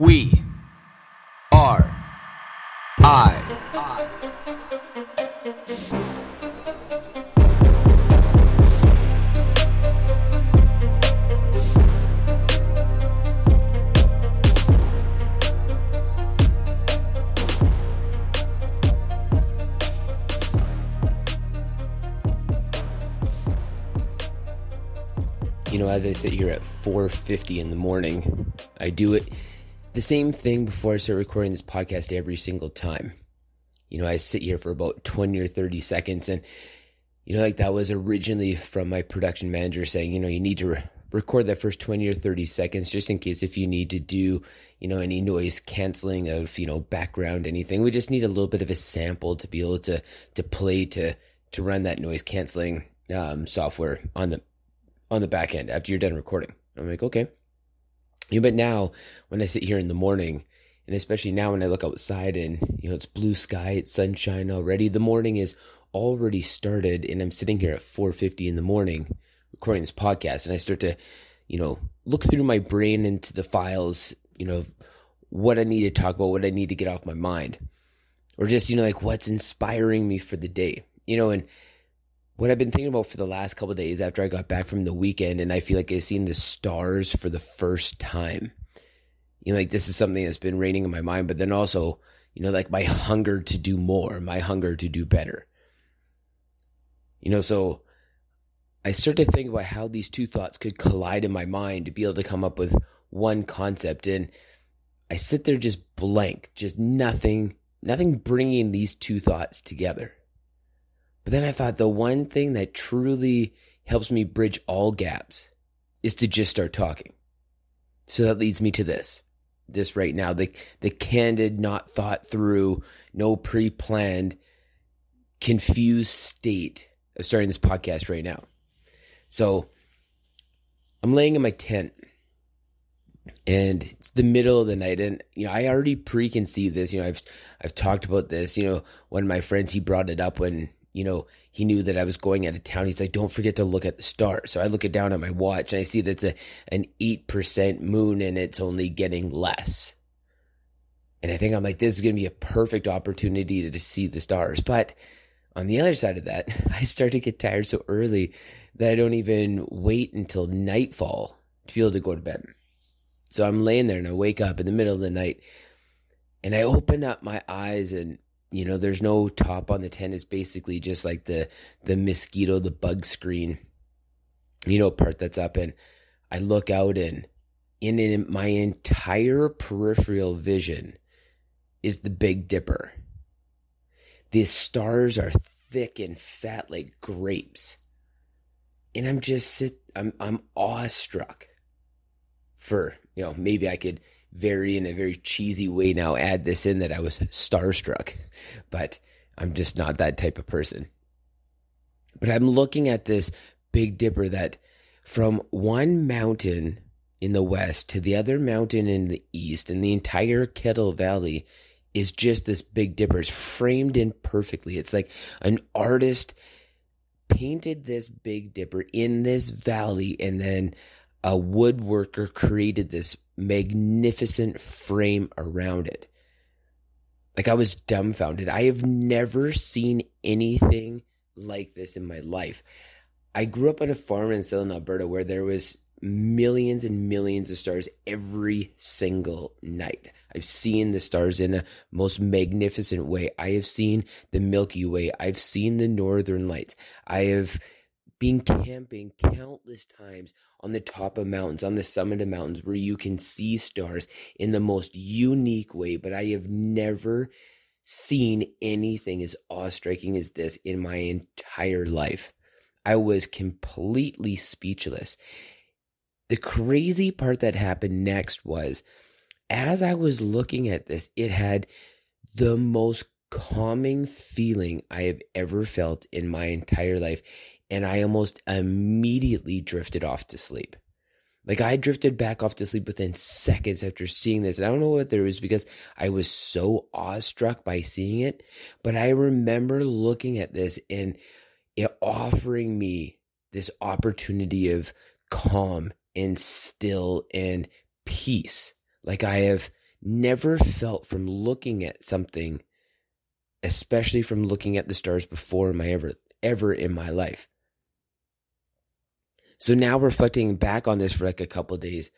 We are I. You know, as I sit here at 4:50 in the morning, I do it the same thing before I start recording this podcast every single time. You know, I sit here for about 20 or 30 seconds and you know, like that was originally from my production manager saying, you know, you need to re- record that first 20 or 30 seconds just in case if you need to do, you know, any noise canceling of, you know, background anything. We just need a little bit of a sample to be able to to play to to run that noise canceling um, software on the on the back end after you're done recording. I'm like, okay. You know, but now when I sit here in the morning, and especially now when I look outside and you know it's blue sky, it's sunshine already. The morning is already started, and I'm sitting here at 4:50 in the morning recording this podcast, and I start to, you know, look through my brain into the files, you know, what I need to talk about, what I need to get off my mind, or just you know like what's inspiring me for the day, you know, and what I've been thinking about for the last couple days after I got back from the weekend, and I feel like I've seen the stars for the first time. You know, like this is something that's been raining in my mind, but then also, you know, like my hunger to do more, my hunger to do better. You know, so I start to think about how these two thoughts could collide in my mind to be able to come up with one concept. And I sit there just blank, just nothing, nothing bringing these two thoughts together. But then I thought the one thing that truly helps me bridge all gaps is to just start talking. So that leads me to this. This right now, the the candid, not thought through, no pre-planned, confused state of starting this podcast right now. So I'm laying in my tent and it's the middle of the night and you know i already preconceived this you know i've i've talked about this you know one of my friends he brought it up when you know, he knew that I was going out of town. He's like, don't forget to look at the stars. So I look it down at my watch and I see that's a an eight percent moon and it's only getting less. And I think I'm like, this is gonna be a perfect opportunity to, to see the stars. But on the other side of that, I start to get tired so early that I don't even wait until nightfall to be able to go to bed. So I'm laying there and I wake up in the middle of the night and I open up my eyes and you know there's no top on the tent. It's basically just like the the mosquito the bug screen you know part that's up. And i look out and in, in my entire peripheral vision is the big dipper. The stars are thick and fat like grapes. And i'm just sit i'm i'm awestruck for you know maybe i could very in a very cheesy way now add this in that I was starstruck, but I'm just not that type of person. But I'm looking at this Big Dipper that from one mountain in the west to the other mountain in the east, and the entire Kettle Valley is just this Big Dipper. It's framed in perfectly. It's like an artist painted this Big Dipper in this valley, and then a woodworker created this magnificent frame around it. Like I was dumbfounded. I have never seen anything like this in my life. I grew up on a farm in southern Alberta where there was millions and millions of stars every single night. I've seen the stars in a most magnificent way. I have seen the Milky Way. I've seen the Northern Lights. I have been camping countless times on the top of mountains, on the summit of mountains, where you can see stars in the most unique way. But I have never seen anything as awe striking as this in my entire life. I was completely speechless. The crazy part that happened next was as I was looking at this, it had the most calming feeling I have ever felt in my entire life and I almost immediately drifted off to sleep. Like I drifted back off to sleep within seconds after seeing this. And I don't know what there was because I was so awestruck by seeing it. But I remember looking at this and it offering me this opportunity of calm and still and peace like I have never felt from looking at something, especially from looking at the stars before my ever ever in my life. So now reflecting back on this for like a couple days,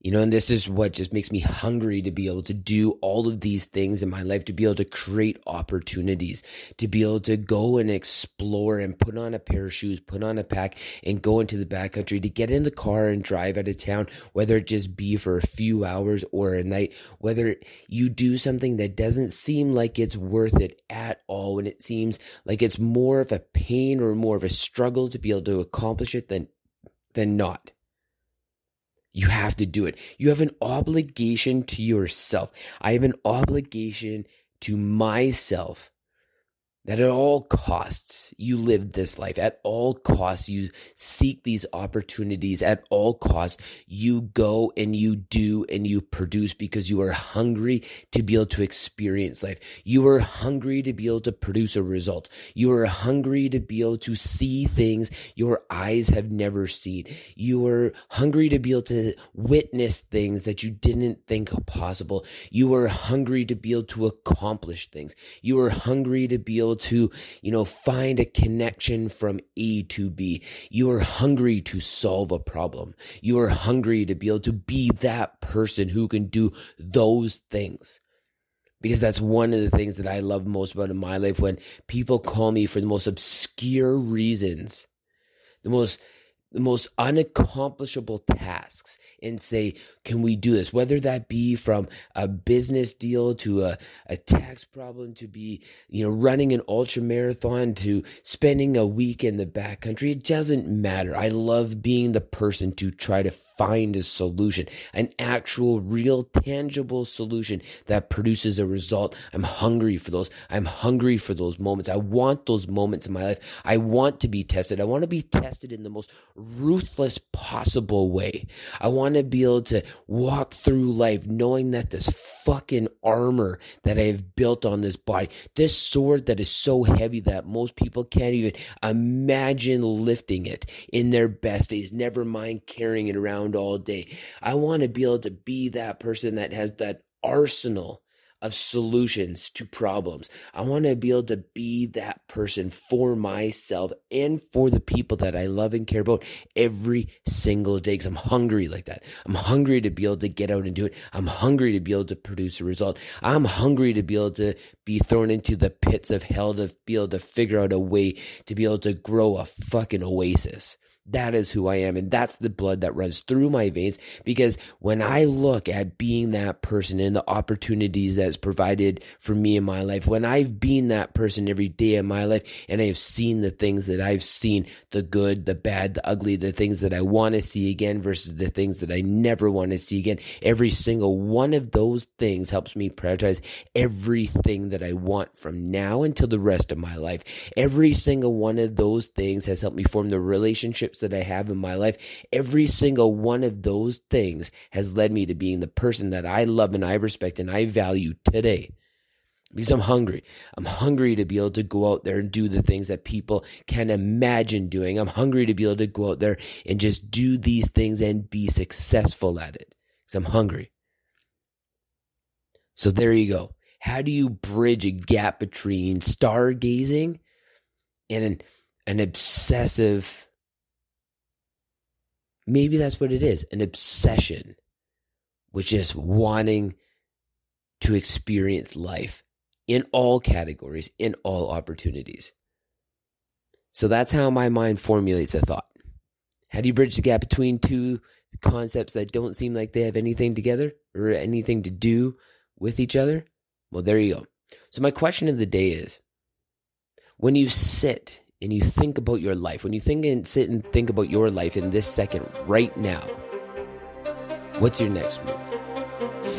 you know, and this is what just makes me hungry to be able to do all of these things in my life, to be able to create opportunities, to be able to go and explore and put on a pair of shoes, put on a pack and go into the backcountry, to get in the car and drive out of town, whether it just be for a few hours or a night, whether you do something that doesn't seem like it's worth it at all, when it seems like it's more of a pain or more of a struggle to be able to accomplish it than than not. You have to do it. You have an obligation to yourself. I have an obligation to myself that at all costs you live this life at all costs you seek these opportunities at all costs you go and you do and you produce because you are hungry to be able to experience life. You are hungry to be able to produce a result. You are hungry to be able to see things your eyes have never seen. You are hungry to be able to witness things that you didn't think possible. You are hungry to be able to accomplish things. You are hungry to be able to, you know, find a connection from A to B. You are hungry to solve a problem. You are hungry to be able to be that person who can do those things because that's one of the things that I love most about in my life when people call me for the most obscure reasons, the most the most unaccomplishable tasks and say, can we do this? Whether that be from a business deal to a, a tax problem to be, you know, running an ultra marathon to spending a week in the backcountry, it doesn't matter. I love being the person to try to find a solution, an actual, real, tangible solution that produces a result. I'm hungry for those. I'm hungry for those moments. I want those moments in my life. I want to be tested. I want to be tested in the most ruthless possible way. I want to be able to walk through life knowing that this fucking armor that I have built on this body, this sword that is so heavy that most people can't even imagine lifting it in their best days, never mind carrying it around all day. I want to be able to be that person that has that arsenal of solutions to problems. I want to be able to be that person for myself and for the people that I love and care about every single day because I'm hungry like that. I'm hungry to be able to get out and do it. I'm hungry to be able to produce a result. I'm hungry to be able to be thrown into the pits of hell to be able to figure out a way to be able to grow a fucking oasis. That is who I am. And that's the blood that runs through my veins. Because when I look at being that person and the opportunities that's provided for me in my life, when I've been that person every day of my life and I have seen the things that I've seen the good, the bad, the ugly, the things that I want to see again versus the things that I never want to see again, every single one of those things helps me prioritize everything that I want from now until the rest of my life. Every single one of those things has helped me form the relationships that I have in my life, every single one of those things has led me to being the person that I love and I respect and I value today. Because I'm hungry. I'm hungry to be able to go out there and do the things that people can imagine doing. I'm hungry to be able to go out there and just do these things and be successful at it. Because I'm hungry. So there you go. How do you bridge a gap between stargazing and an, an obsessive maybe that's what it is an obsession with just wanting to experience life in all categories, in all opportunities. So that's how my mind formulates a thought. How do you bridge the gap between two concepts that don't seem like they have anything together or anything to do with each other? Well, there you go. So, my question of the day is when you sit and you think about your life, when you think and sit and think about your life in this second right now, what's your next move?